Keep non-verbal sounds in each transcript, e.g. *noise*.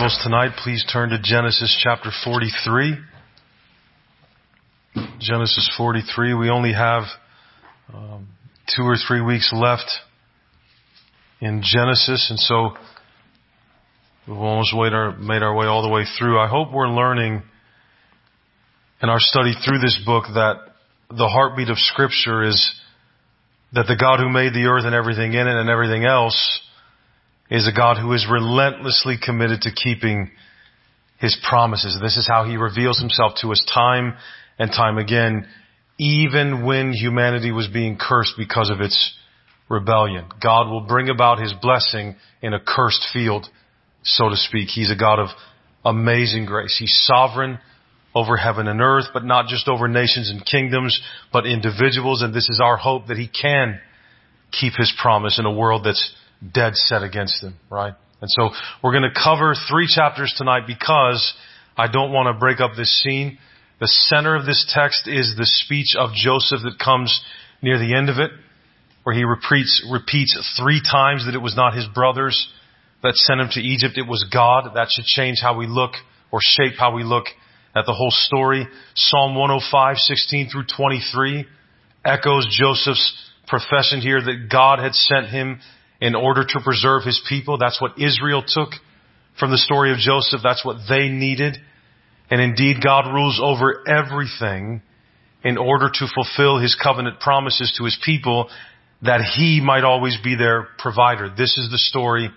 Bibles tonight, please turn to Genesis chapter 43. Genesis 43. We only have um, two or three weeks left in Genesis, and so we've almost our, made our way all the way through. I hope we're learning in our study through this book that the heartbeat of Scripture is that the God who made the earth and everything in it and everything else is a God who is relentlessly committed to keeping His promises. This is how He reveals Himself to us time and time again, even when humanity was being cursed because of its rebellion. God will bring about His blessing in a cursed field, so to speak. He's a God of amazing grace. He's sovereign over heaven and earth, but not just over nations and kingdoms, but individuals. And this is our hope that He can keep His promise in a world that's dead set against him, right? And so we're going to cover three chapters tonight because I don't want to break up this scene. The center of this text is the speech of Joseph that comes near the end of it, where he repeats, repeats three times that it was not his brothers that sent him to Egypt, it was God. That should change how we look or shape how we look at the whole story. Psalm 105, 16 through 23 echoes Joseph's profession here that God had sent him in order to preserve his people. That's what Israel took from the story of Joseph. That's what they needed. And indeed, God rules over everything in order to fulfill his covenant promises to his people that he might always be their provider. This is the story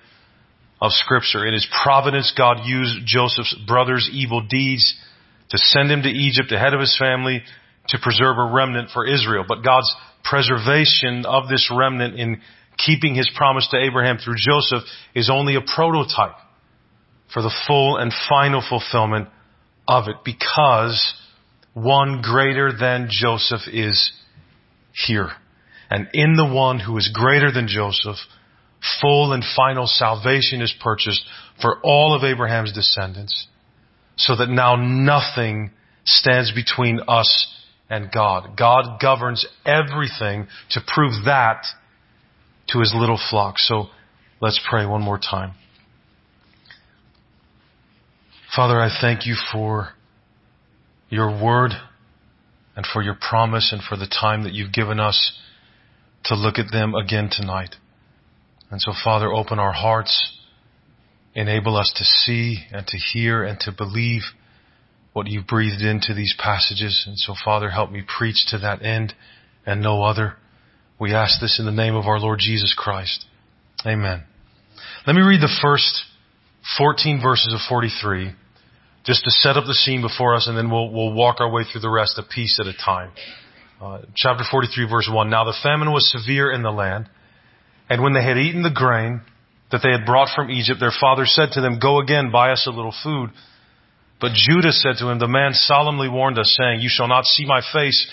of scripture. In his providence, God used Joseph's brother's evil deeds to send him to Egypt ahead of his family to preserve a remnant for Israel. But God's preservation of this remnant in keeping his promise to Abraham through Joseph is only a prototype for the full and final fulfillment of it because one greater than Joseph is here. And in the one who is greater than Joseph, full and final salvation is purchased for all of Abraham's descendants so that now nothing stands between us and God. God governs everything to prove that to his little flock. So let's pray one more time. Father, I thank you for your word and for your promise and for the time that you've given us to look at them again tonight. And so, Father, open our hearts, enable us to see and to hear and to believe what you've breathed into these passages. And so, Father, help me preach to that end and no other. We ask this in the name of our Lord Jesus Christ. Amen. Let me read the first 14 verses of 43 just to set up the scene before us and then we'll, we'll walk our way through the rest a piece at a time. Uh, chapter 43 verse 1. Now the famine was severe in the land and when they had eaten the grain that they had brought from Egypt, their father said to them, go again, buy us a little food. But Judah said to him, the man solemnly warned us saying, you shall not see my face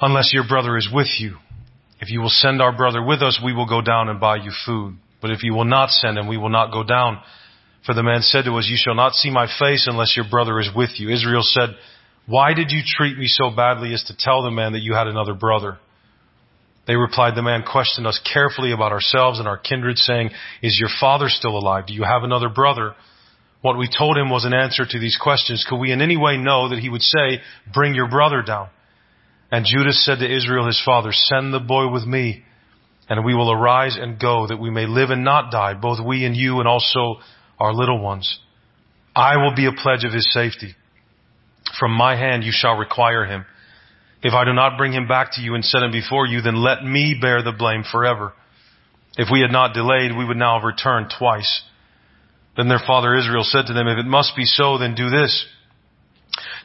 unless your brother is with you. If you will send our brother with us, we will go down and buy you food. But if you will not send him, we will not go down. For the man said to us, you shall not see my face unless your brother is with you. Israel said, why did you treat me so badly as to tell the man that you had another brother? They replied, the man questioned us carefully about ourselves and our kindred saying, is your father still alive? Do you have another brother? What we told him was an answer to these questions. Could we in any way know that he would say, bring your brother down? And Judah said to Israel his father, send the boy with me, and we will arise and go, that we may live and not die, both we and you and also our little ones. I will be a pledge of his safety. From my hand you shall require him. If I do not bring him back to you and set him before you, then let me bear the blame forever. If we had not delayed, we would now have returned twice. Then their father Israel said to them, If it must be so, then do this.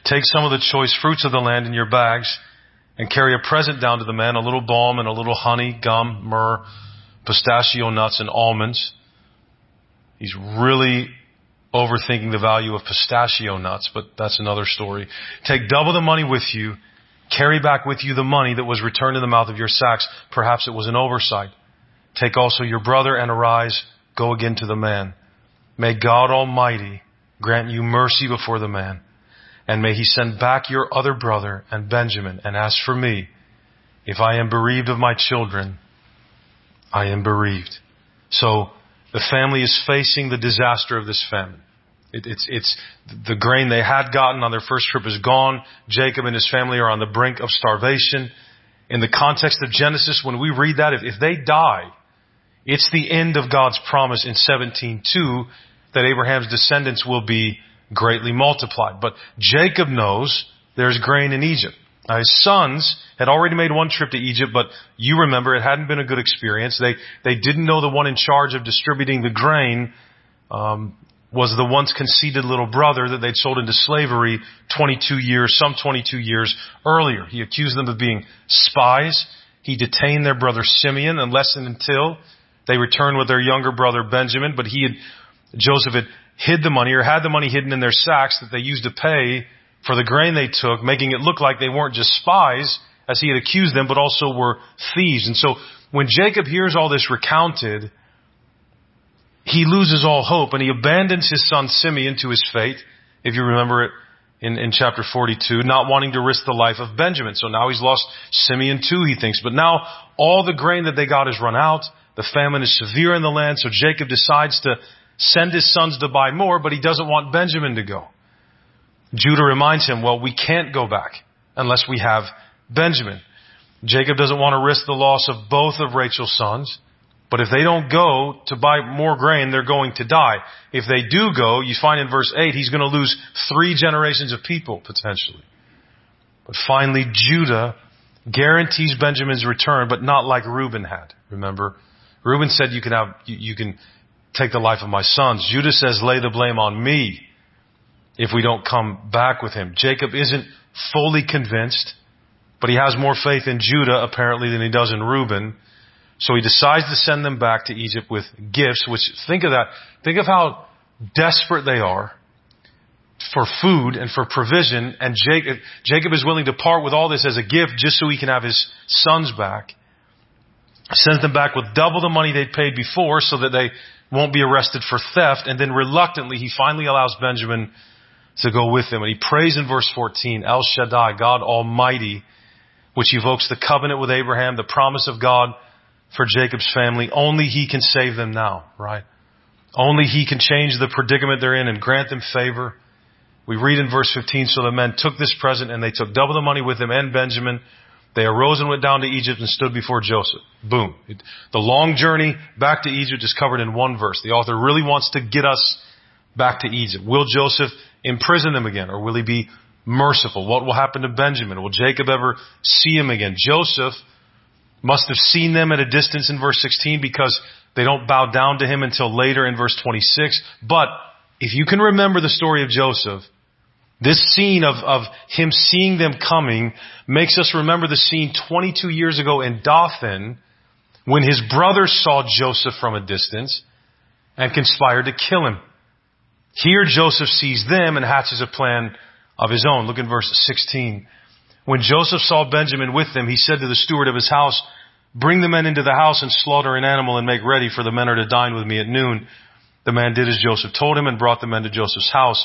Take some of the choice fruits of the land in your bags, and carry a present down to the man, a little balm and a little honey, gum, myrrh, pistachio nuts, and almonds. He's really overthinking the value of pistachio nuts, but that's another story. Take double the money with you. Carry back with you the money that was returned in the mouth of your sacks. Perhaps it was an oversight. Take also your brother and arise. Go again to the man. May God Almighty grant you mercy before the man and may he send back your other brother and Benjamin. And as for me, if I am bereaved of my children, I am bereaved. So the family is facing the disaster of this famine. It, it's, it's, the grain they had gotten on their first trip is gone. Jacob and his family are on the brink of starvation. In the context of Genesis, when we read that, if, if they die, it's the end of God's promise in 17.2 that Abraham's descendants will be greatly multiplied. But Jacob knows there's grain in Egypt. Now his sons had already made one trip to Egypt, but you remember it hadn't been a good experience. They they didn't know the one in charge of distributing the grain um, was the once conceited little brother that they'd sold into slavery 22 years, some 22 years earlier. He accused them of being spies. He detained their brother Simeon unless and until they returned with their younger brother Benjamin, but he had, Joseph had hid the money or had the money hidden in their sacks that they used to pay for the grain they took, making it look like they weren't just spies, as he had accused them, but also were thieves. And so when Jacob hears all this recounted, he loses all hope and he abandons his son Simeon to his fate, if you remember it in, in chapter 42, not wanting to risk the life of Benjamin. So now he's lost Simeon too, he thinks. But now all the grain that they got has run out. The famine is severe in the land, so Jacob decides to send his sons to buy more, but he doesn't want Benjamin to go. Judah reminds him, well, we can't go back unless we have Benjamin. Jacob doesn't want to risk the loss of both of Rachel's sons, but if they don't go to buy more grain, they're going to die. If they do go, you find in verse 8, he's going to lose three generations of people, potentially. But finally, Judah guarantees Benjamin's return, but not like Reuben had. Remember? Reuben said, you can have, you, you can take the life of my sons. Judah says, lay the blame on me if we don't come back with him. Jacob isn't fully convinced, but he has more faith in Judah apparently than he does in Reuben. So he decides to send them back to Egypt with gifts, which think of that. Think of how desperate they are for food and for provision. And Jacob, Jacob is willing to part with all this as a gift just so he can have his sons back. Sends them back with double the money they'd paid before so that they won't be arrested for theft. And then reluctantly, he finally allows Benjamin to go with him. And he prays in verse 14, El Shaddai, God Almighty, which evokes the covenant with Abraham, the promise of God for Jacob's family. Only he can save them now, right? Only he can change the predicament they're in and grant them favor. We read in verse 15, so the men took this present and they took double the money with them and Benjamin. They arose and went down to Egypt and stood before Joseph. Boom. the long journey back to Egypt is covered in one verse. The author really wants to get us back to Egypt. Will Joseph imprison them again or will he be merciful? What will happen to Benjamin? Will Jacob ever see him again? Joseph must have seen them at a distance in verse 16 because they don't bow down to him until later in verse 26. But if you can remember the story of Joseph, this scene of, of him seeing them coming makes us remember the scene 22 years ago in Dothan when his brothers saw Joseph from a distance and conspired to kill him. Here Joseph sees them and hatches a plan of his own. Look in verse 16. When Joseph saw Benjamin with them, he said to the steward of his house, Bring the men into the house and slaughter an animal and make ready, for the men are to dine with me at noon. The man did as Joseph told him and brought the men to Joseph's house.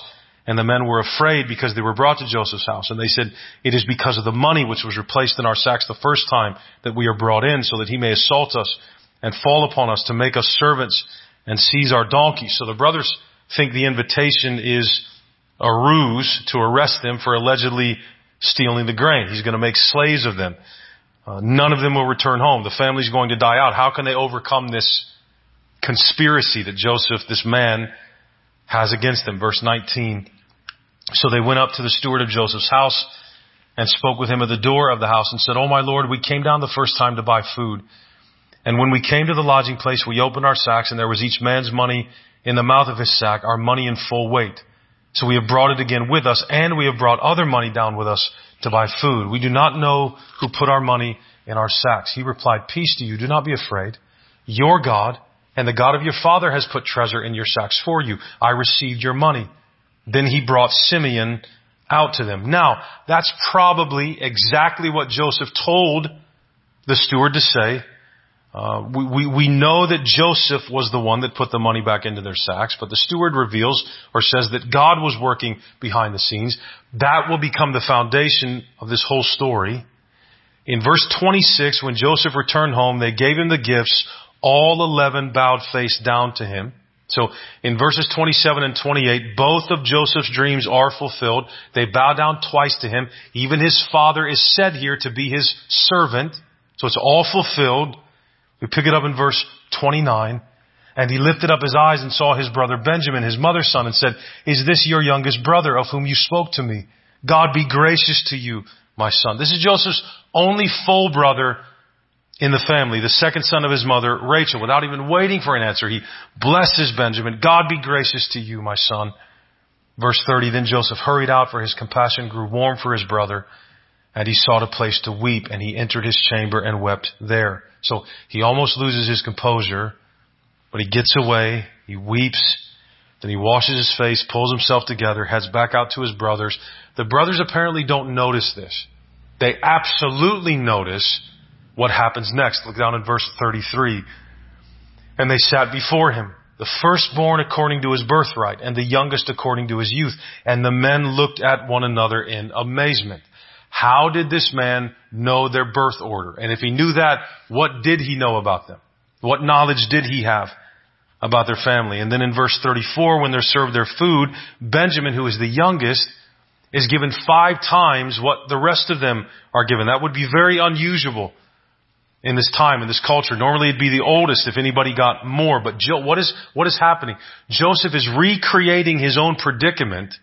And the men were afraid because they were brought to Joseph's house. And they said, it is because of the money which was replaced in our sacks the first time that we are brought in so that he may assault us and fall upon us to make us servants and seize our donkeys. So the brothers think the invitation is a ruse to arrest them for allegedly stealing the grain. He's going to make slaves of them. Uh, none of them will return home. The family's going to die out. How can they overcome this conspiracy that Joseph, this man, has against them? Verse 19. So they went up to the steward of Joseph's house and spoke with him at the door of the house and said, Oh my Lord, we came down the first time to buy food. And when we came to the lodging place, we opened our sacks and there was each man's money in the mouth of his sack, our money in full weight. So we have brought it again with us and we have brought other money down with us to buy food. We do not know who put our money in our sacks. He replied, peace to you. Do not be afraid. Your God and the God of your father has put treasure in your sacks for you. I received your money. Then he brought Simeon out to them. Now, that's probably exactly what Joseph told the steward to say. Uh, we, we, we know that Joseph was the one that put the money back into their sacks, but the steward reveals or says that God was working behind the scenes. That will become the foundation of this whole story. In verse 26, when Joseph returned home, they gave him the gifts. All 11 bowed face down to him. So in verses 27 and 28, both of Joseph's dreams are fulfilled. They bow down twice to him. Even his father is said here to be his servant. So it's all fulfilled. We pick it up in verse 29. And he lifted up his eyes and saw his brother Benjamin, his mother's son, and said, Is this your youngest brother of whom you spoke to me? God be gracious to you, my son. This is Joseph's only full brother in the family, the second son of his mother, Rachel. Without even waiting for an answer, he blesses Benjamin. God be gracious to you, my son. Verse 30, then Joseph hurried out for his compassion grew warm for his brother and he sought a place to weep and he entered his chamber and wept there. So he almost loses his composure, but he gets away, he weeps, then he washes his face, pulls himself together, heads back out to his brothers. The brothers apparently don't notice this. They absolutely notice what happens next. Look down in verse 33. And they sat before him, the firstborn according to his birthright, and the youngest according to his youth. And the men looked at one another in amazement. How did this man know their birth order? And if he knew that, what did he know about them? What knowledge did he have about their family? And then in verse 34, when they're served their food, Benjamin, who is the youngest, is given five times what the rest of them are given. That would be very unusual in this time, in this culture. Normally it'd be the oldest if anybody got more, but jo- what is, what is happening? Joseph is recreating his own predicament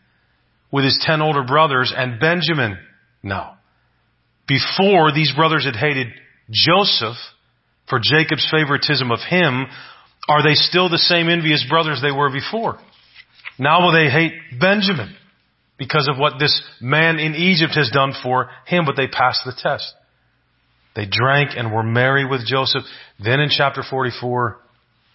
with his ten older brothers and Benjamin now. Before these brothers had hated Joseph for Jacob's favoritism of him, are they still the same envious brothers they were before? Now will they hate Benjamin because of what this man in Egypt has done for him, but they passed the test. They drank and were merry with Joseph. Then in chapter 44,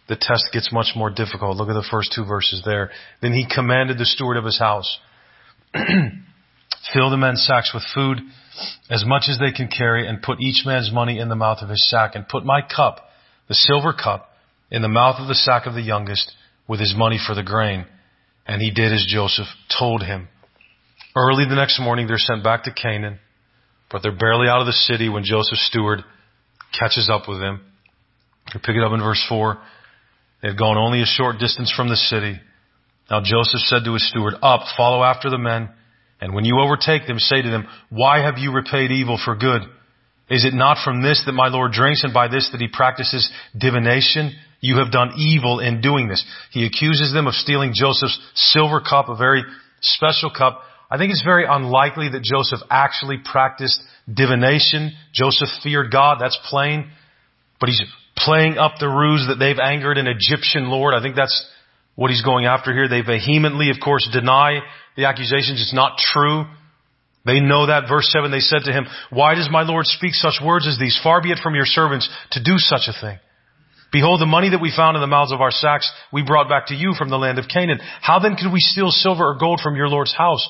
the test gets much more difficult. Look at the first two verses there. Then he commanded the steward of his house, *clears throat* fill the men's sacks with food as much as they can carry and put each man's money in the mouth of his sack and put my cup, the silver cup, in the mouth of the sack of the youngest with his money for the grain. And he did as Joseph told him. Early the next morning, they're sent back to Canaan. But they're barely out of the city when Joseph's steward catches up with them. We pick it up in verse 4. They've gone only a short distance from the city. Now Joseph said to his steward, Up, follow after the men, and when you overtake them, say to them, Why have you repaid evil for good? Is it not from this that my Lord drinks, and by this that he practices divination? You have done evil in doing this. He accuses them of stealing Joseph's silver cup, a very special cup, I think it's very unlikely that Joseph actually practiced divination. Joseph feared God, that's plain. But he's playing up the ruse that they've angered an Egyptian lord. I think that's what he's going after here. They vehemently, of course, deny the accusations. It's not true. They know that. Verse 7, they said to him, Why does my Lord speak such words as these? Far be it from your servants to do such a thing. Behold, the money that we found in the mouths of our sacks we brought back to you from the land of Canaan. How then could we steal silver or gold from your Lord's house?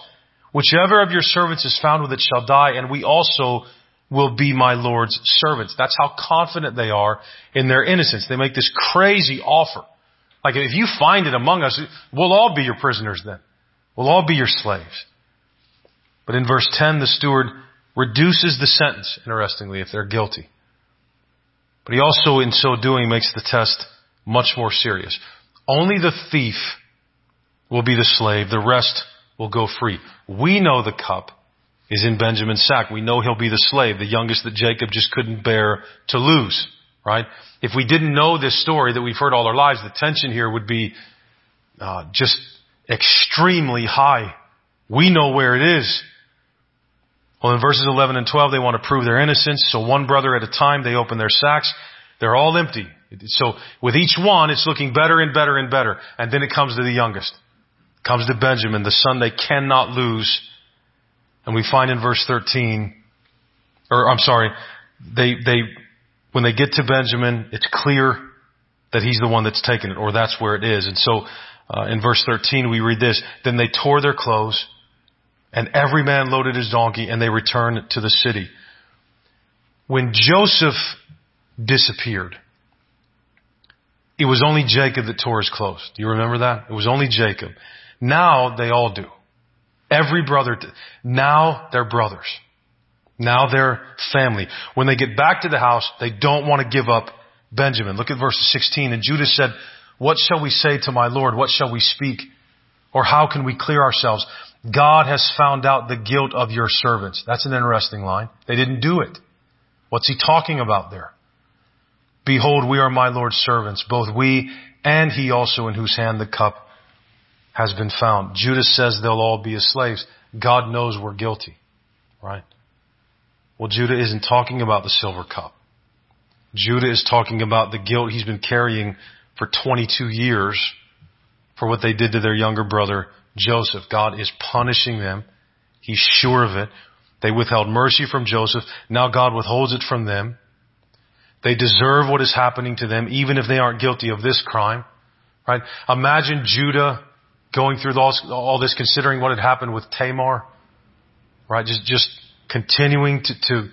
Whichever of your servants is found with it shall die, and we also will be my Lord's servants. That's how confident they are in their innocence. They make this crazy offer. Like if you find it among us, we'll all be your prisoners then. We'll all be your slaves. But in verse 10, the steward reduces the sentence, interestingly, if they're guilty. But he also, in so doing, makes the test much more serious. Only the thief will be the slave. The rest will go free. We know the cup is in Benjamin's sack. We know he'll be the slave, the youngest that Jacob just couldn't bear to lose, right? If we didn't know this story that we've heard all our lives, the tension here would be uh, just extremely high. We know where it is. Well, in verses 11 and 12, they want to prove their innocence. So one brother at a time, they open their sacks. They're all empty. So with each one, it's looking better and better and better. And then it comes to the youngest comes to Benjamin, the son they cannot lose. And we find in verse 13, or I'm sorry, they, they, when they get to Benjamin, it's clear that he's the one that's taken it, or that's where it is. And so, uh, in verse 13 we read this, then they tore their clothes, and every man loaded his donkey, and they returned to the city. When Joseph disappeared, it was only Jacob that tore his clothes. Do you remember that? It was only Jacob. Now they all do. Every brother, now they're brothers. Now they're family. When they get back to the house, they don't want to give up Benjamin. Look at verse 16. And Judah said, What shall we say to my Lord? What shall we speak? Or how can we clear ourselves? God has found out the guilt of your servants. That's an interesting line. They didn't do it. What's he talking about there? Behold, we are my Lord's servants, both we and he also in whose hand the cup has been found. Judah says they'll all be as slaves. God knows we're guilty, right? Well, Judah isn't talking about the silver cup. Judah is talking about the guilt he's been carrying for 22 years for what they did to their younger brother, Joseph. God is punishing them. He's sure of it. They withheld mercy from Joseph. Now God withholds it from them. They deserve what is happening to them, even if they aren't guilty of this crime. Right? Imagine Judah going through all, this, considering what had happened with Tamar. Right? Just, just continuing to, to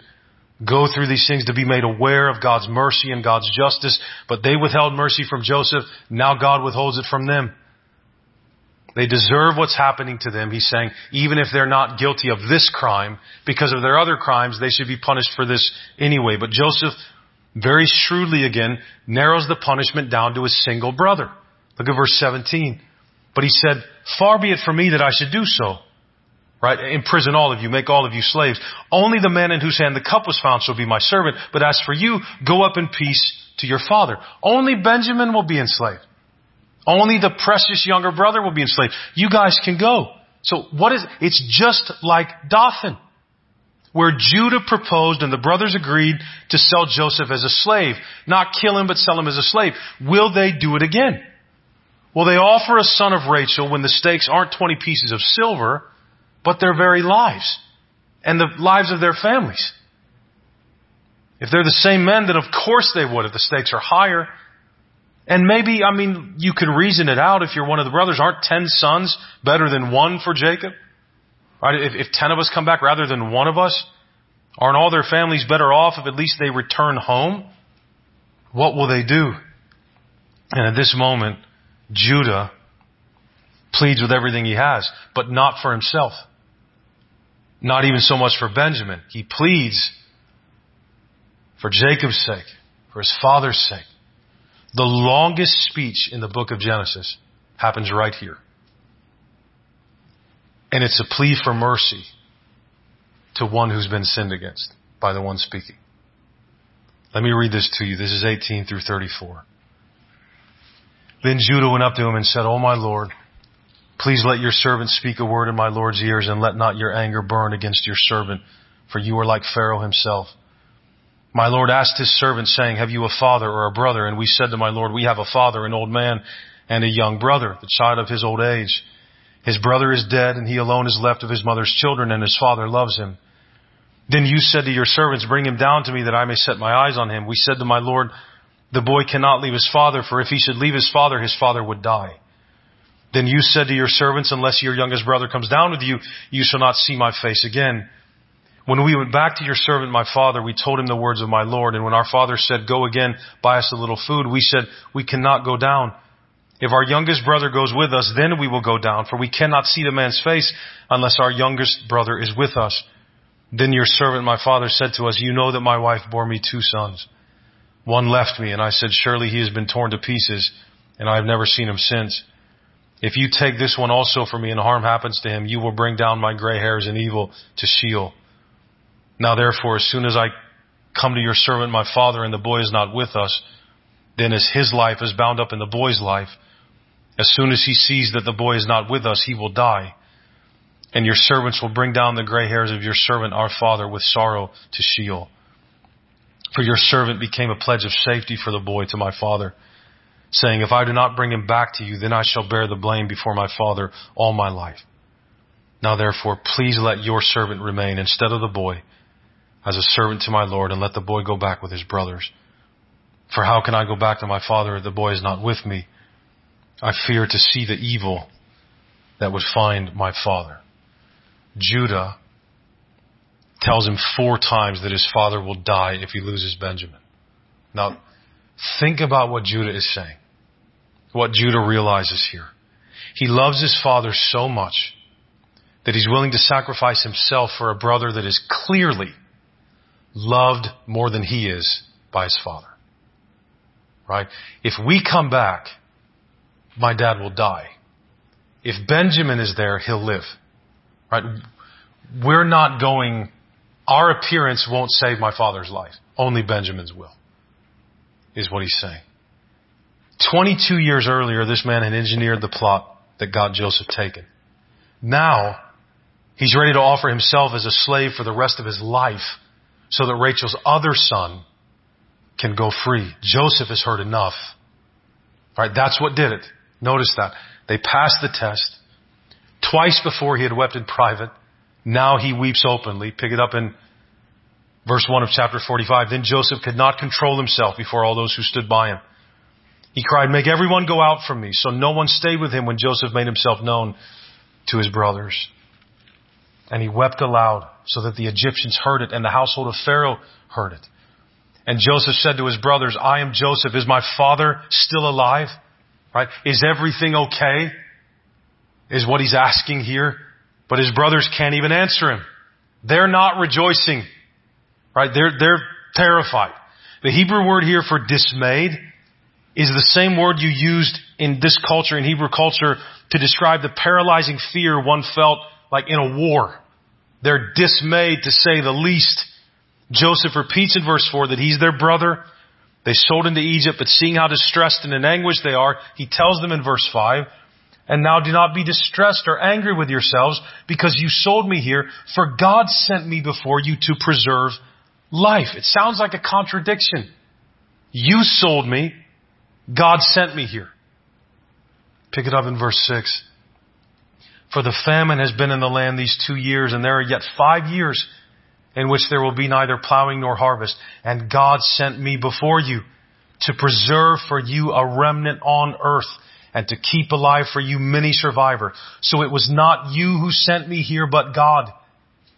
go through these things to be made aware of God's mercy and God's justice. But they withheld mercy from Joseph. Now God withholds it from them. They deserve what's happening to them. He's saying, even if they're not guilty of this crime, because of their other crimes, they should be punished for this anyway. But Joseph, very shrewdly again, narrows the punishment down to his single brother. Look at verse 17. But he said, far be it from me that I should do so. Right? Imprison all of you, make all of you slaves. Only the man in whose hand the cup was found shall be my servant. But as for you, go up in peace to your father. Only Benjamin will be enslaved. Only the precious younger brother will be enslaved. You guys can go. So what is, it's just like Dothan, where Judah proposed and the brothers agreed to sell Joseph as a slave. Not kill him, but sell him as a slave. Will they do it again? Well, they offer a son of Rachel when the stakes aren't 20 pieces of silver, but their very lives and the lives of their families. If they're the same men, then of course they would if the stakes are higher. And maybe, I mean, you can reason it out if you're one of the brothers. Aren't ten sons better than one for Jacob? Right? If, if ten of us come back rather than one of us, aren't all their families better off if at least they return home? What will they do? And at this moment, Judah pleads with everything he has, but not for himself. Not even so much for Benjamin. He pleads for Jacob's sake, for his father's sake. The longest speech in the book of Genesis happens right here. And it's a plea for mercy to one who's been sinned against by the one speaking. Let me read this to you. This is 18 through 34. Then Judah went up to him and said, O my Lord, Please let your servant speak a word in my Lord's ears and let not your anger burn against your servant, for you are like Pharaoh himself. My Lord asked his servant saying, have you a father or a brother? And we said to my Lord, we have a father, an old man, and a young brother, the child of his old age. His brother is dead and he alone is left of his mother's children and his father loves him. Then you said to your servants, bring him down to me that I may set my eyes on him. We said to my Lord, the boy cannot leave his father, for if he should leave his father, his father would die. Then you said to your servants, unless your youngest brother comes down with you, you shall not see my face again. When we went back to your servant, my father, we told him the words of my Lord. And when our father said, go again, buy us a little food, we said, we cannot go down. If our youngest brother goes with us, then we will go down, for we cannot see the man's face unless our youngest brother is with us. Then your servant, my father, said to us, you know that my wife bore me two sons. One left me, and I said, surely he has been torn to pieces, and I have never seen him since. If you take this one also from me and harm happens to him, you will bring down my gray hairs and evil to Sheol. Now therefore, as soon as I come to your servant, my father, and the boy is not with us, then as his life is bound up in the boy's life, as soon as he sees that the boy is not with us, he will die. And your servants will bring down the gray hairs of your servant, our father, with sorrow to Sheol. For your servant became a pledge of safety for the boy to my father saying, If I do not bring him back to you, then I shall bear the blame before my father all my life. Now therefore, please let your servant remain instead of the boy as a servant to my Lord, and let the boy go back with his brothers. For how can I go back to my father if the boy is not with me? I fear to see the evil that would find my father. Judah tells him four times that his father will die if he loses Benjamin. Now, Think about what Judah is saying. What Judah realizes here. He loves his father so much that he's willing to sacrifice himself for a brother that is clearly loved more than he is by his father. Right? If we come back my dad will die. If Benjamin is there, he'll live. Right? We're not going, our appearance won't save my father's life. Only Benjamin's will. Is what he's saying. 22 years earlier, this man had engineered the plot that got Joseph taken. Now, he's ready to offer himself as a slave for the rest of his life so that Rachel's other son can go free. Joseph has heard enough. Right? That's what did it. Notice that. They passed the test. Twice before he had wept in private. Now he weeps openly. Pick it up in verse 1 of chapter 45. Then Joseph could not control himself before all those who stood by him. He cried, make everyone go out from me. So no one stayed with him when Joseph made himself known to his brothers. And he wept aloud so that the Egyptians heard it and the household of Pharaoh heard it. And Joseph said to his brothers, I am Joseph. Is my father still alive? Right? Is everything okay? Is what he's asking here. But his brothers can't even answer him. They're not rejoicing. Right? They're, they're terrified. The Hebrew word here for dismayed is the same word you used in this culture, in Hebrew culture, to describe the paralyzing fear one felt like in a war. They're dismayed to say the least. Joseph repeats in verse 4 that he's their brother. They sold into Egypt, but seeing how distressed and in anguish they are, he tells them in verse 5, and now do not be distressed or angry with yourselves because you sold me here, for God sent me before you to preserve life. It sounds like a contradiction. You sold me, God sent me here. Pick it up in verse 6. For the famine has been in the land these two years, and there are yet five years in which there will be neither plowing nor harvest. And God sent me before you to preserve for you a remnant on earth and to keep alive for you many survivors. So it was not you who sent me here, but God.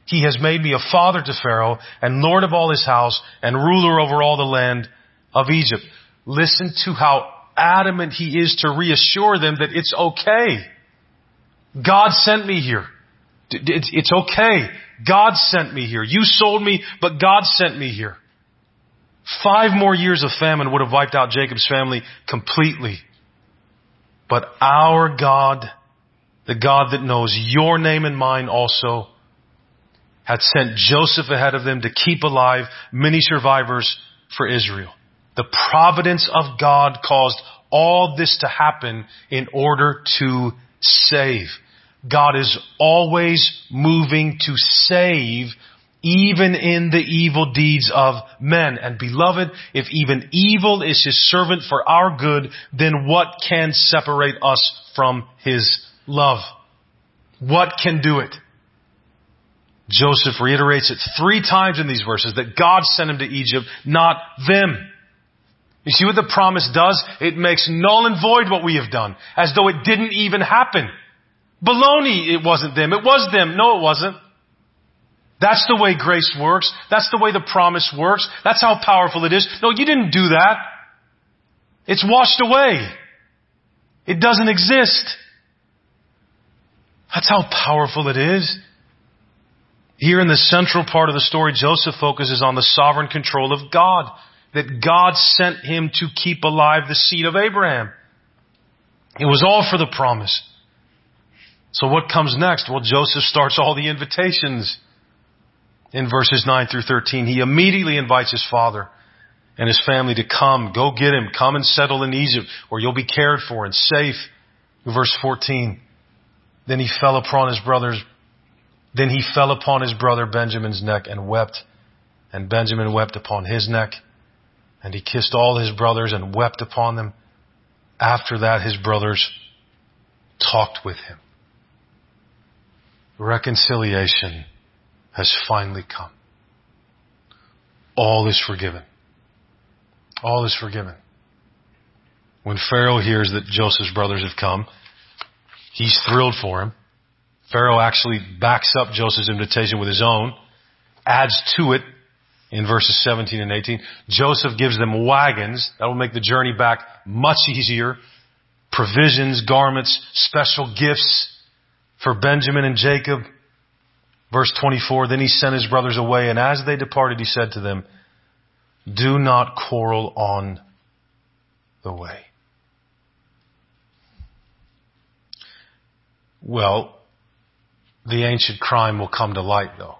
He has made me a father to Pharaoh and Lord of all his house and ruler over all the land of Egypt. Listen to how adamant he is to reassure them that it's okay. God sent me here. It's okay. God sent me here. You sold me, but God sent me here. Five more years of famine would have wiped out Jacob's family completely. But our God, the God that knows your name and mine also, had sent Joseph ahead of them to keep alive many survivors for Israel. The providence of God caused all this to happen in order to save. God is always moving to save even in the evil deeds of men. And beloved, if even evil is his servant for our good, then what can separate us from his love? What can do it? Joseph reiterates it three times in these verses that God sent him to Egypt, not them. You see what the promise does? It makes null and void what we have done, as though it didn't even happen. Baloney, it wasn't them. It was them. No, it wasn't. That's the way grace works. That's the way the promise works. That's how powerful it is. No, you didn't do that. It's washed away. It doesn't exist. That's how powerful it is. Here in the central part of the story, Joseph focuses on the sovereign control of God that God sent him to keep alive the seed of Abraham. It was all for the promise. So what comes next? Well, Joseph starts all the invitations in verses 9 through 13. He immediately invites his father and his family to come, go get him, come and settle in Egypt where you'll be cared for and safe. Verse 14. Then he fell upon his brothers, then he fell upon his brother Benjamin's neck and wept, and Benjamin wept upon his neck. And he kissed all his brothers and wept upon them. After that, his brothers talked with him. Reconciliation has finally come. All is forgiven. All is forgiven. When Pharaoh hears that Joseph's brothers have come, he's thrilled for him. Pharaoh actually backs up Joseph's invitation with his own, adds to it in verses 17 and 18. Joseph gives them wagons. That will make the journey back much easier. Provisions, garments, special gifts for Benjamin and Jacob. Verse 24, then he sent his brothers away, and as they departed, he said to them, Do not quarrel on the way. Well, the ancient crime will come to light though.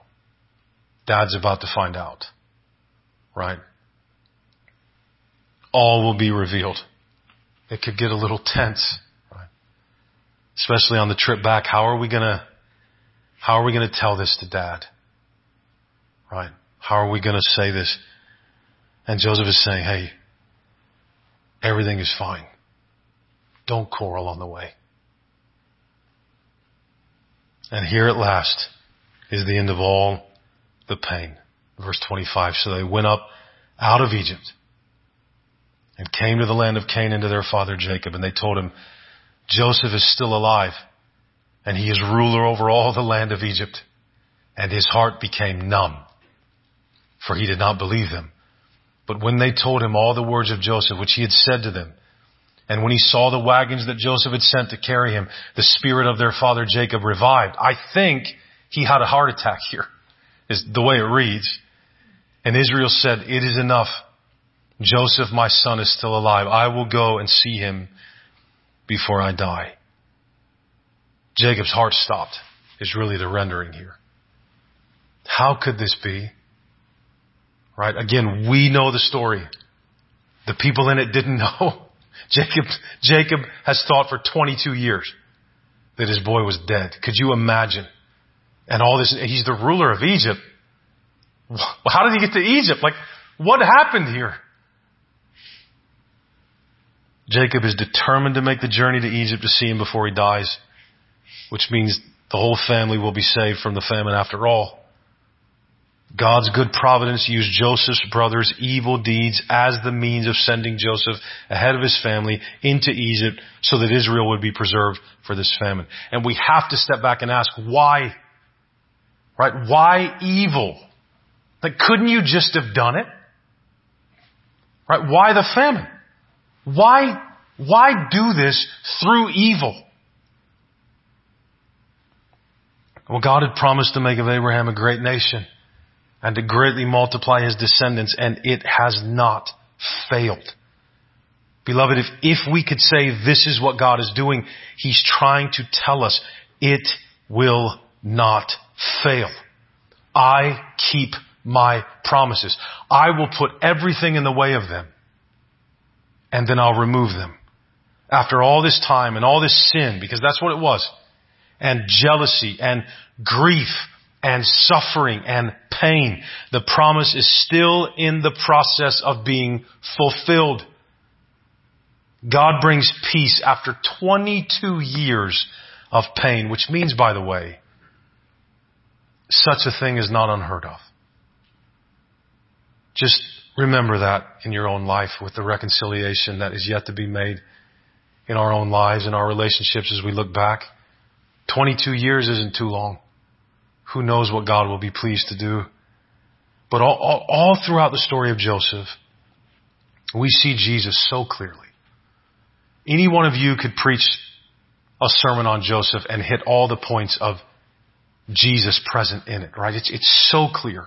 Dad's about to find out. Right? All will be revealed. It could get a little tense. Right? Especially on the trip back. How are we gonna, how are we gonna tell this to dad? Right? How are we gonna say this? And Joseph is saying, hey, everything is fine. Don't quarrel on the way. And here at last is the end of all the pain. Verse 25. So they went up out of Egypt and came to the land of Canaan to their father Jacob. And they told him, Joseph is still alive and he is ruler over all the land of Egypt. And his heart became numb for he did not believe them. But when they told him all the words of Joseph, which he had said to them, and when he saw the wagons that Joseph had sent to carry him, the spirit of their father Jacob revived. I think he had a heart attack here, is the way it reads. And Israel said, it is enough. Joseph, my son, is still alive. I will go and see him before I die. Jacob's heart stopped is really the rendering here. How could this be? Right? Again, we know the story. The people in it didn't *laughs* know. Jacob, Jacob has thought for 22 years that his boy was dead. Could you imagine? And all this, he's the ruler of Egypt. How did he get to Egypt? Like, what happened here? Jacob is determined to make the journey to Egypt to see him before he dies, which means the whole family will be saved from the famine after all. God's good providence used Joseph's brothers' evil deeds as the means of sending Joseph ahead of his family into Egypt so that Israel would be preserved for this famine. And we have to step back and ask why? Right? Why evil? Like, couldn't you just have done it? Right? Why the famine? Why, why do this through evil? Well, God had promised to make of Abraham a great nation and to greatly multiply his descendants, and it has not failed. Beloved, if, if we could say this is what God is doing, He's trying to tell us it will not fail. I keep my promises. I will put everything in the way of them, and then I'll remove them. After all this time and all this sin, because that's what it was, and jealousy and grief and suffering and pain. The promise is still in the process of being fulfilled. God brings peace after 22 years of pain, which means, by the way, such a thing is not unheard of. Just remember that in your own life with the reconciliation that is yet to be made in our own lives and our relationships as we look back. 22 years isn't too long. Who knows what God will be pleased to do. But all, all, all throughout the story of Joseph, we see Jesus so clearly. Any one of you could preach a sermon on Joseph and hit all the points of Jesus present in it, right? It's, it's so clear.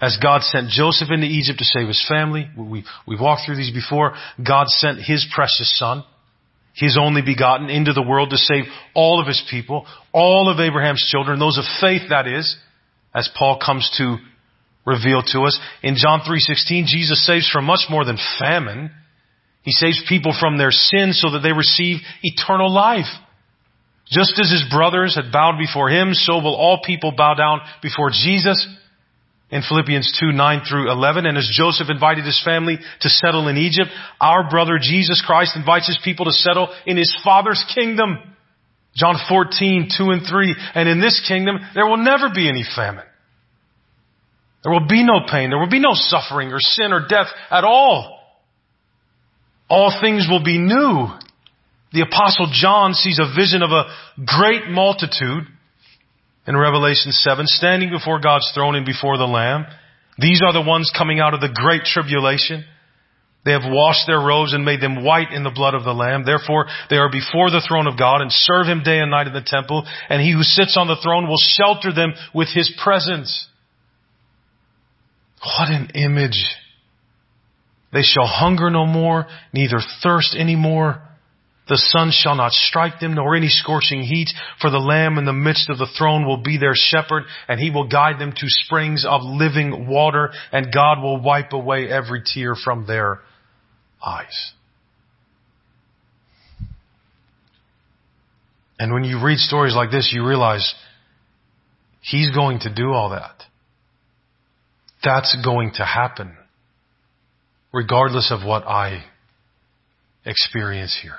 As God sent Joseph into Egypt to save his family, we, we've walked through these before, God sent his precious son his only begotten into the world to save all of his people, all of Abraham's children, those of faith that is, as Paul comes to reveal to us. In John 3:16, Jesus saves from much more than famine. He saves people from their sins so that they receive eternal life. Just as his brothers had bowed before him, so will all people bow down before Jesus in Philippians 2, 9 through 11. And as Joseph invited his family to settle in Egypt, our brother Jesus Christ invites his people to settle in his Father's kingdom. John 14, 2 and 3. And in this kingdom, there will never be any famine. There will be no pain. There will be no suffering or sin or death at all. All things will be new. The apostle John sees a vision of a great multitude in Revelation 7, standing before God's throne and before the Lamb. These are the ones coming out of the great tribulation. They have washed their robes and made them white in the blood of the Lamb. Therefore, they are before the throne of God and serve Him day and night in the temple. And He who sits on the throne will shelter them with His presence. What an image. They shall hunger no more, neither thirst any more. The sun shall not strike them, nor any scorching heat, for the Lamb in the midst of the throne will be their shepherd, and he will guide them to springs of living water, and God will wipe away every tear from their eyes. And when you read stories like this, you realize He's going to do all that. That's going to happen, regardless of what I experience here.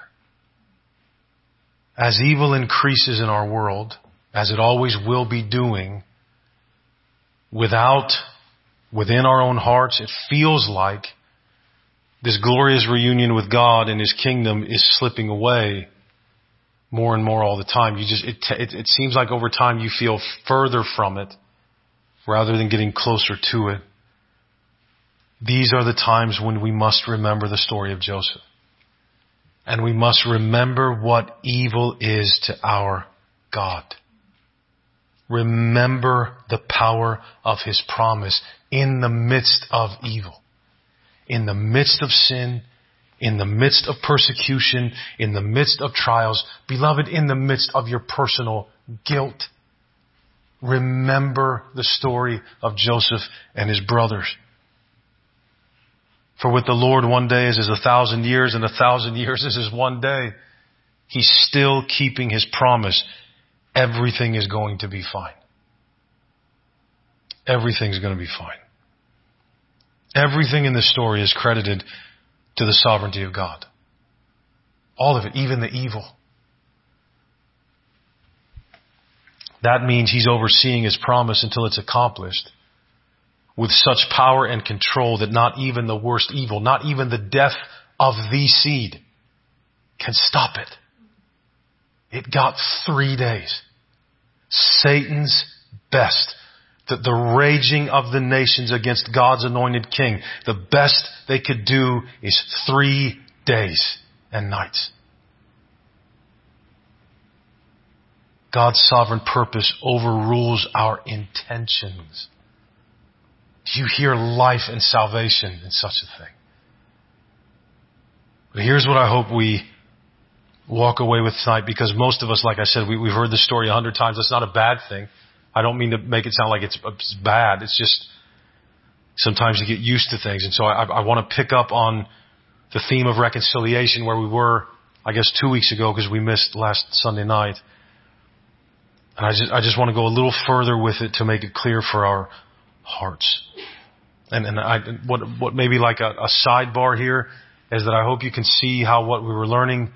As evil increases in our world, as it always will be doing, without, within our own hearts, it feels like this glorious reunion with God and His kingdom is slipping away more and more all the time. You just, it, it, it seems like over time you feel further from it rather than getting closer to it. These are the times when we must remember the story of Joseph. And we must remember what evil is to our God. Remember the power of His promise in the midst of evil, in the midst of sin, in the midst of persecution, in the midst of trials, beloved, in the midst of your personal guilt. Remember the story of Joseph and his brothers. For with the Lord, one day is as a thousand years, and a thousand years is as one day. He's still keeping his promise. Everything is going to be fine. Everything's going to be fine. Everything in this story is credited to the sovereignty of God. All of it, even the evil. That means he's overseeing his promise until it's accomplished with such power and control that not even the worst evil, not even the death of the seed can stop it. It got three days. Satan's best. The, the raging of the nations against God's anointed king. The best they could do is three days and nights. God's sovereign purpose overrules our intentions. You hear life and salvation in such a thing? But here's what I hope we walk away with tonight because most of us, like I said, we, have heard the story a hundred times. That's not a bad thing. I don't mean to make it sound like it's, it's bad. It's just sometimes you get used to things. And so I, I want to pick up on the theme of reconciliation where we were, I guess, two weeks ago because we missed last Sunday night. And I just, I just want to go a little further with it to make it clear for our hearts. And, and I, what, what maybe like a, a sidebar here is that I hope you can see how what we were learning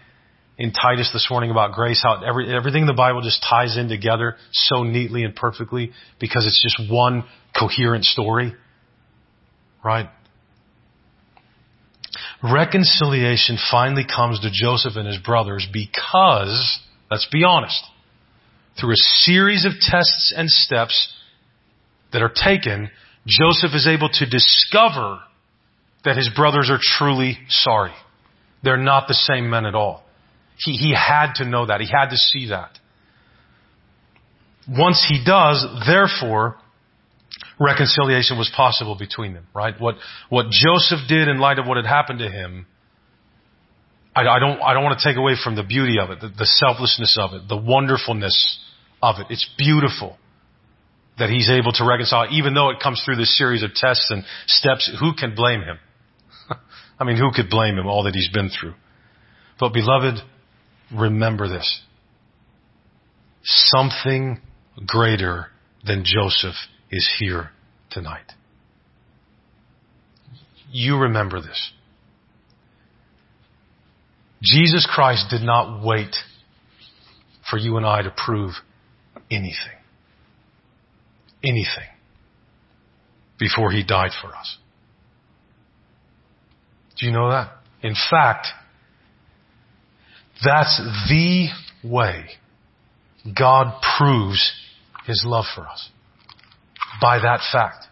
in Titus this morning about grace, how every, everything in the Bible just ties in together so neatly and perfectly because it's just one coherent story. Right? Reconciliation finally comes to Joseph and his brothers because, let's be honest, through a series of tests and steps, that are taken, Joseph is able to discover that his brothers are truly sorry. They're not the same men at all. He, he had to know that. He had to see that. Once he does, therefore, reconciliation was possible between them, right? What, what Joseph did in light of what had happened to him, I, I don't, I don't want to take away from the beauty of it, the, the selflessness of it, the wonderfulness of it. It's beautiful that he's able to reconcile, even though it comes through this series of tests and steps. Who can blame him? *laughs* I mean, who could blame him all that he's been through? But beloved, remember this. Something greater than Joseph is here tonight. You remember this. Jesus Christ did not wait for you and I to prove anything anything before he died for us. Do you know that? In fact, that's the way God proves his love for us. By that fact.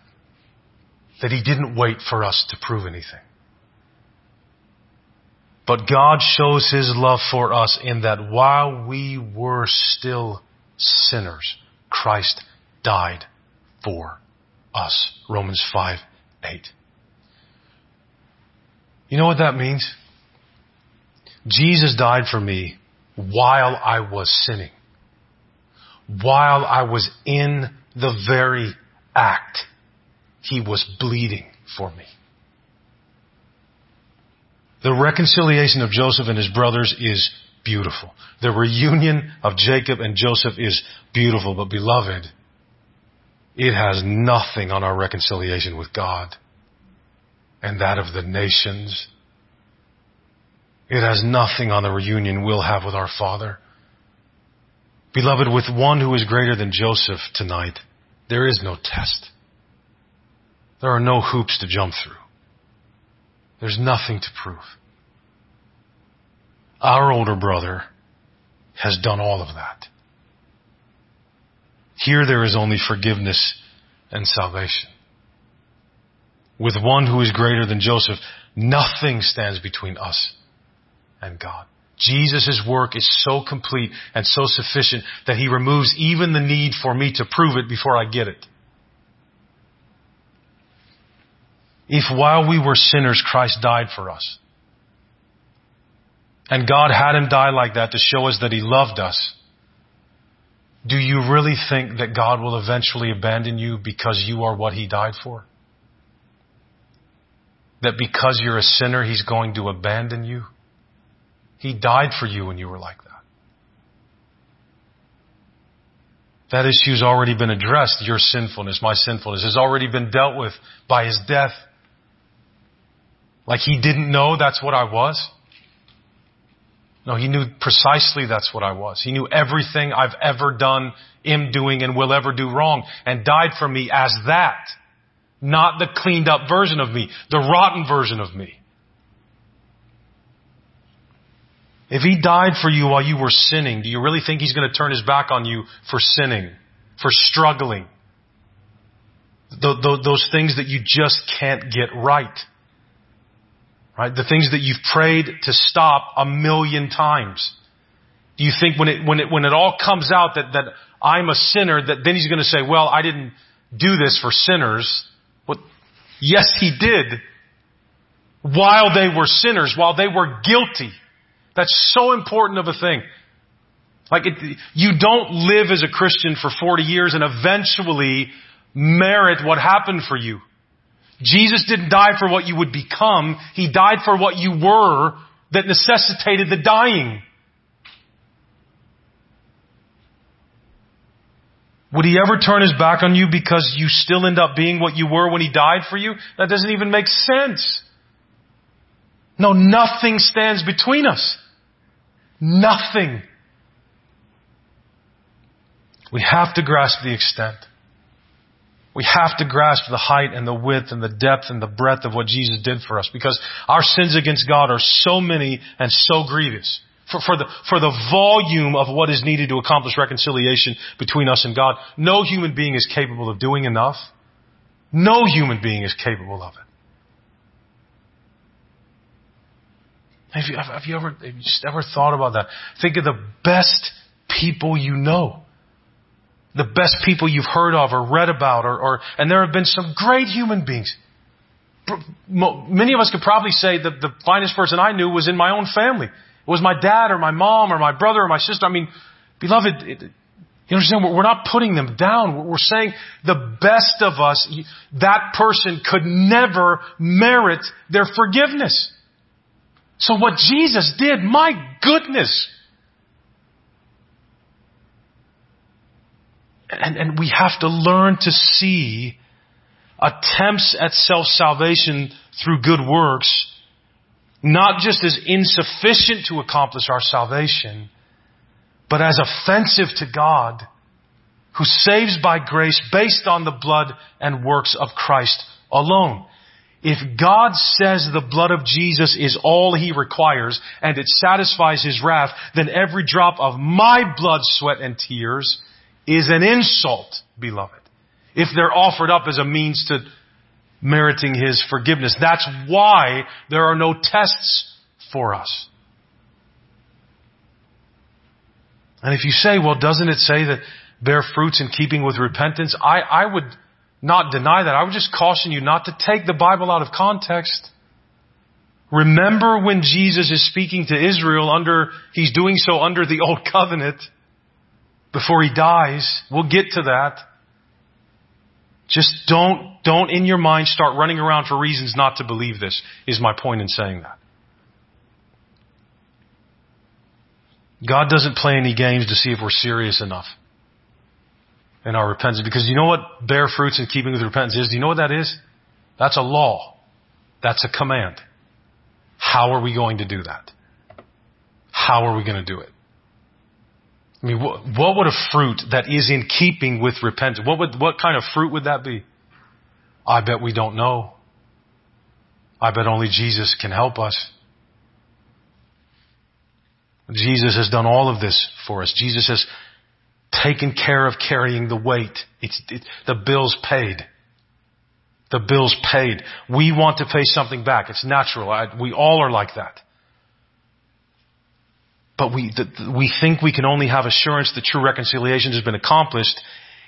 That he didn't wait for us to prove anything. But God shows his love for us in that while we were still sinners, Christ died for us. Romans 5, 8. You know what that means? Jesus died for me while I was sinning. While I was in the very act, He was bleeding for me. The reconciliation of Joseph and his brothers is beautiful. The reunion of Jacob and Joseph is beautiful, but beloved, it has nothing on our reconciliation with God and that of the nations. It has nothing on the reunion we'll have with our Father. Beloved, with one who is greater than Joseph tonight, there is no test. There are no hoops to jump through. There's nothing to prove. Our older brother has done all of that. Here there is only forgiveness and salvation. With one who is greater than Joseph, nothing stands between us and God. Jesus' work is so complete and so sufficient that he removes even the need for me to prove it before I get it. If while we were sinners, Christ died for us, and God had him die like that to show us that he loved us, do you really think that God will eventually abandon you because you are what he died for? That because you're a sinner, he's going to abandon you? He died for you when you were like that. That issue's already been addressed. Your sinfulness, my sinfulness, has already been dealt with by his death. Like he didn't know that's what I was. No, he knew precisely that's what I was. He knew everything I've ever done, am doing, and will ever do wrong, and died for me as that. Not the cleaned up version of me, the rotten version of me. If he died for you while you were sinning, do you really think he's going to turn his back on you for sinning, for struggling? Those things that you just can't get right. Right? The things that you've prayed to stop a million times. Do you think when it, when it, when it all comes out that, that I'm a sinner, that then he's going to say, well, I didn't do this for sinners. Well, yes, he did. While they were sinners, while they were guilty. That's so important of a thing. Like it, you don't live as a Christian for 40 years and eventually merit what happened for you. Jesus didn't die for what you would become. He died for what you were that necessitated the dying. Would he ever turn his back on you because you still end up being what you were when he died for you? That doesn't even make sense. No, nothing stands between us. Nothing. We have to grasp the extent. We have to grasp the height and the width and the depth and the breadth of what Jesus did for us because our sins against God are so many and so grievous. For, for, the, for the volume of what is needed to accomplish reconciliation between us and God, no human being is capable of doing enough. No human being is capable of it. Have you, have you ever, have you ever thought about that? Think of the best people you know the best people you've heard of or read about or, or and there have been some great human beings. Many of us could probably say that the finest person I knew was in my own family. It was my dad or my mom or my brother or my sister. I mean, beloved, it, you understand? We're not putting them down. We're saying the best of us, that person could never merit their forgiveness. So what Jesus did, my goodness, and, and we have to learn to see attempts at self-salvation through good works not just as insufficient to accomplish our salvation, but as offensive to God who saves by grace based on the blood and works of Christ alone. If God says the blood of Jesus is all He requires and it satisfies His wrath, then every drop of my blood, sweat, and tears is an insult, beloved, if they're offered up as a means to meriting His forgiveness. That's why there are no tests for us. And if you say, well, doesn't it say that bear fruits in keeping with repentance? I, I would not deny that. I would just caution you not to take the Bible out of context. Remember when Jesus is speaking to Israel under, he's doing so under the old covenant before he dies. We'll get to that. Just don't, don't in your mind start running around for reasons not to believe this, is my point in saying that. God doesn't play any games to see if we're serious enough in our repentance. Because you know what bear fruits in keeping with repentance is? Do you know what that is? That's a law. That's a command. How are we going to do that? How are we going to do it? I mean, what, what would a fruit that is in keeping with repentance, what would, what kind of fruit would that be? I bet we don't know. I bet only Jesus can help us. Jesus has done all of this for us. Jesus has taken care of carrying the weight. It's, it, the bill's paid. The bill's paid. We want to pay something back. It's natural. I, we all are like that. But we, the, we think we can only have assurance that true reconciliation has been accomplished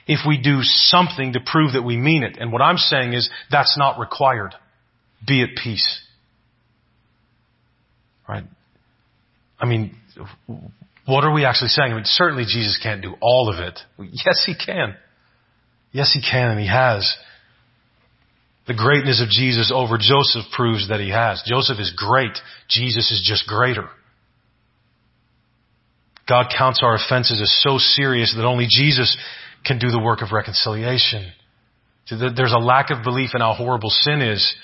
if we do something to prove that we mean it. And what I'm saying is that's not required. Be at peace. Right? I mean, what are we actually saying? I mean, certainly Jesus can't do all of it. Yes, He can. Yes, He can, and He has. The greatness of Jesus over Joseph proves that He has. Joseph is great. Jesus is just greater. God counts our offenses as so serious that only Jesus can do the work of reconciliation. There's a lack of belief in how horrible sin is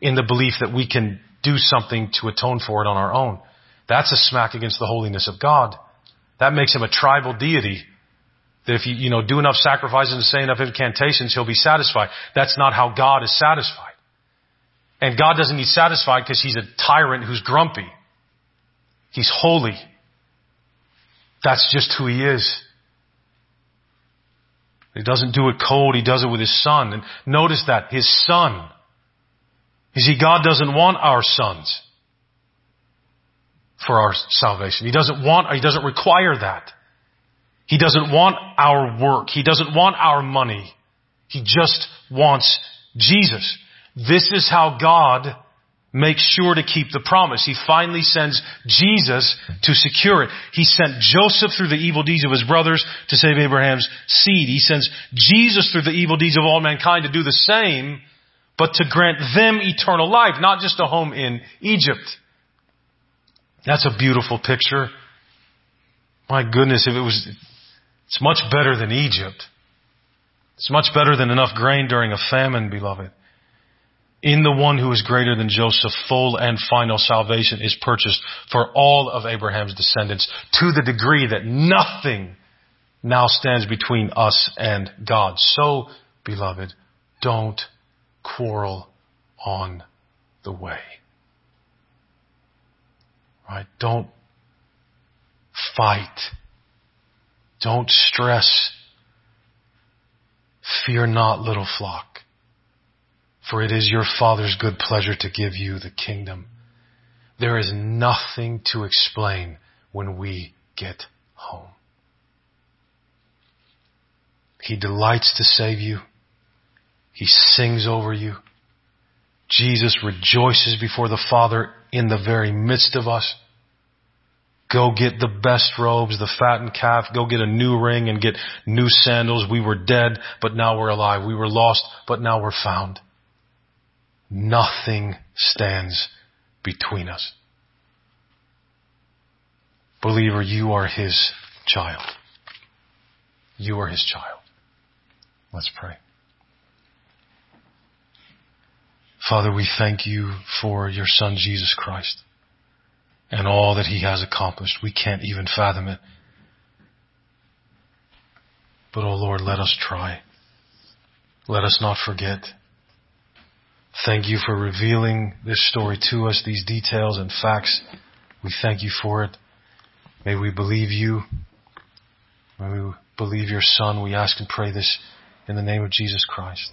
in the belief that we can do something to atone for it on our own. That's a smack against the holiness of God. That makes him a tribal deity. That if you, you know, do enough sacrifices and say enough incantations, he'll be satisfied. That's not how God is satisfied. And God doesn't need satisfied because he's a tyrant who's grumpy. He's holy. That's just who he is. He doesn't do it cold, he does it with his son. And notice that, his son. You see, God doesn't want our sons for our salvation. He doesn't want, he doesn't require that. He doesn't want our work. He doesn't want our money. He just wants Jesus. This is how God makes sure to keep the promise. He finally sends Jesus to secure it. He sent Joseph through the evil deeds of his brothers to save Abraham's seed. He sends Jesus through the evil deeds of all mankind to do the same, but to grant them eternal life, not just a home in Egypt. That's a beautiful picture. My goodness, if it was, it's much better than Egypt. It's much better than enough grain during a famine, beloved. In the one who is greater than Joseph, full and final salvation is purchased for all of Abraham's descendants to the degree that nothing now stands between us and God. So, beloved, don't quarrel on the way. Right? Don't fight. Don't stress. Fear not, little flock, for it is your Father's good pleasure to give you the kingdom. There is nothing to explain when we get home. He delights to save you. He sings over you. Jesus rejoices before the Father in the very midst of us. Go get the best robes, the fattened calf. Go get a new ring and get new sandals. We were dead, but now we're alive. We were lost, but now we're found. Nothing stands between us. Believer, you are His child. You are His child. Let's pray. Father, we thank you for your Son, Jesus Christ, and all that he has accomplished. We can't even fathom it. But, oh Lord, let us try. Let us not forget. Thank you for revealing this story to us, these details and facts. We thank you for it. May we believe you. May we believe your Son. We ask and pray this in the name of Jesus Christ.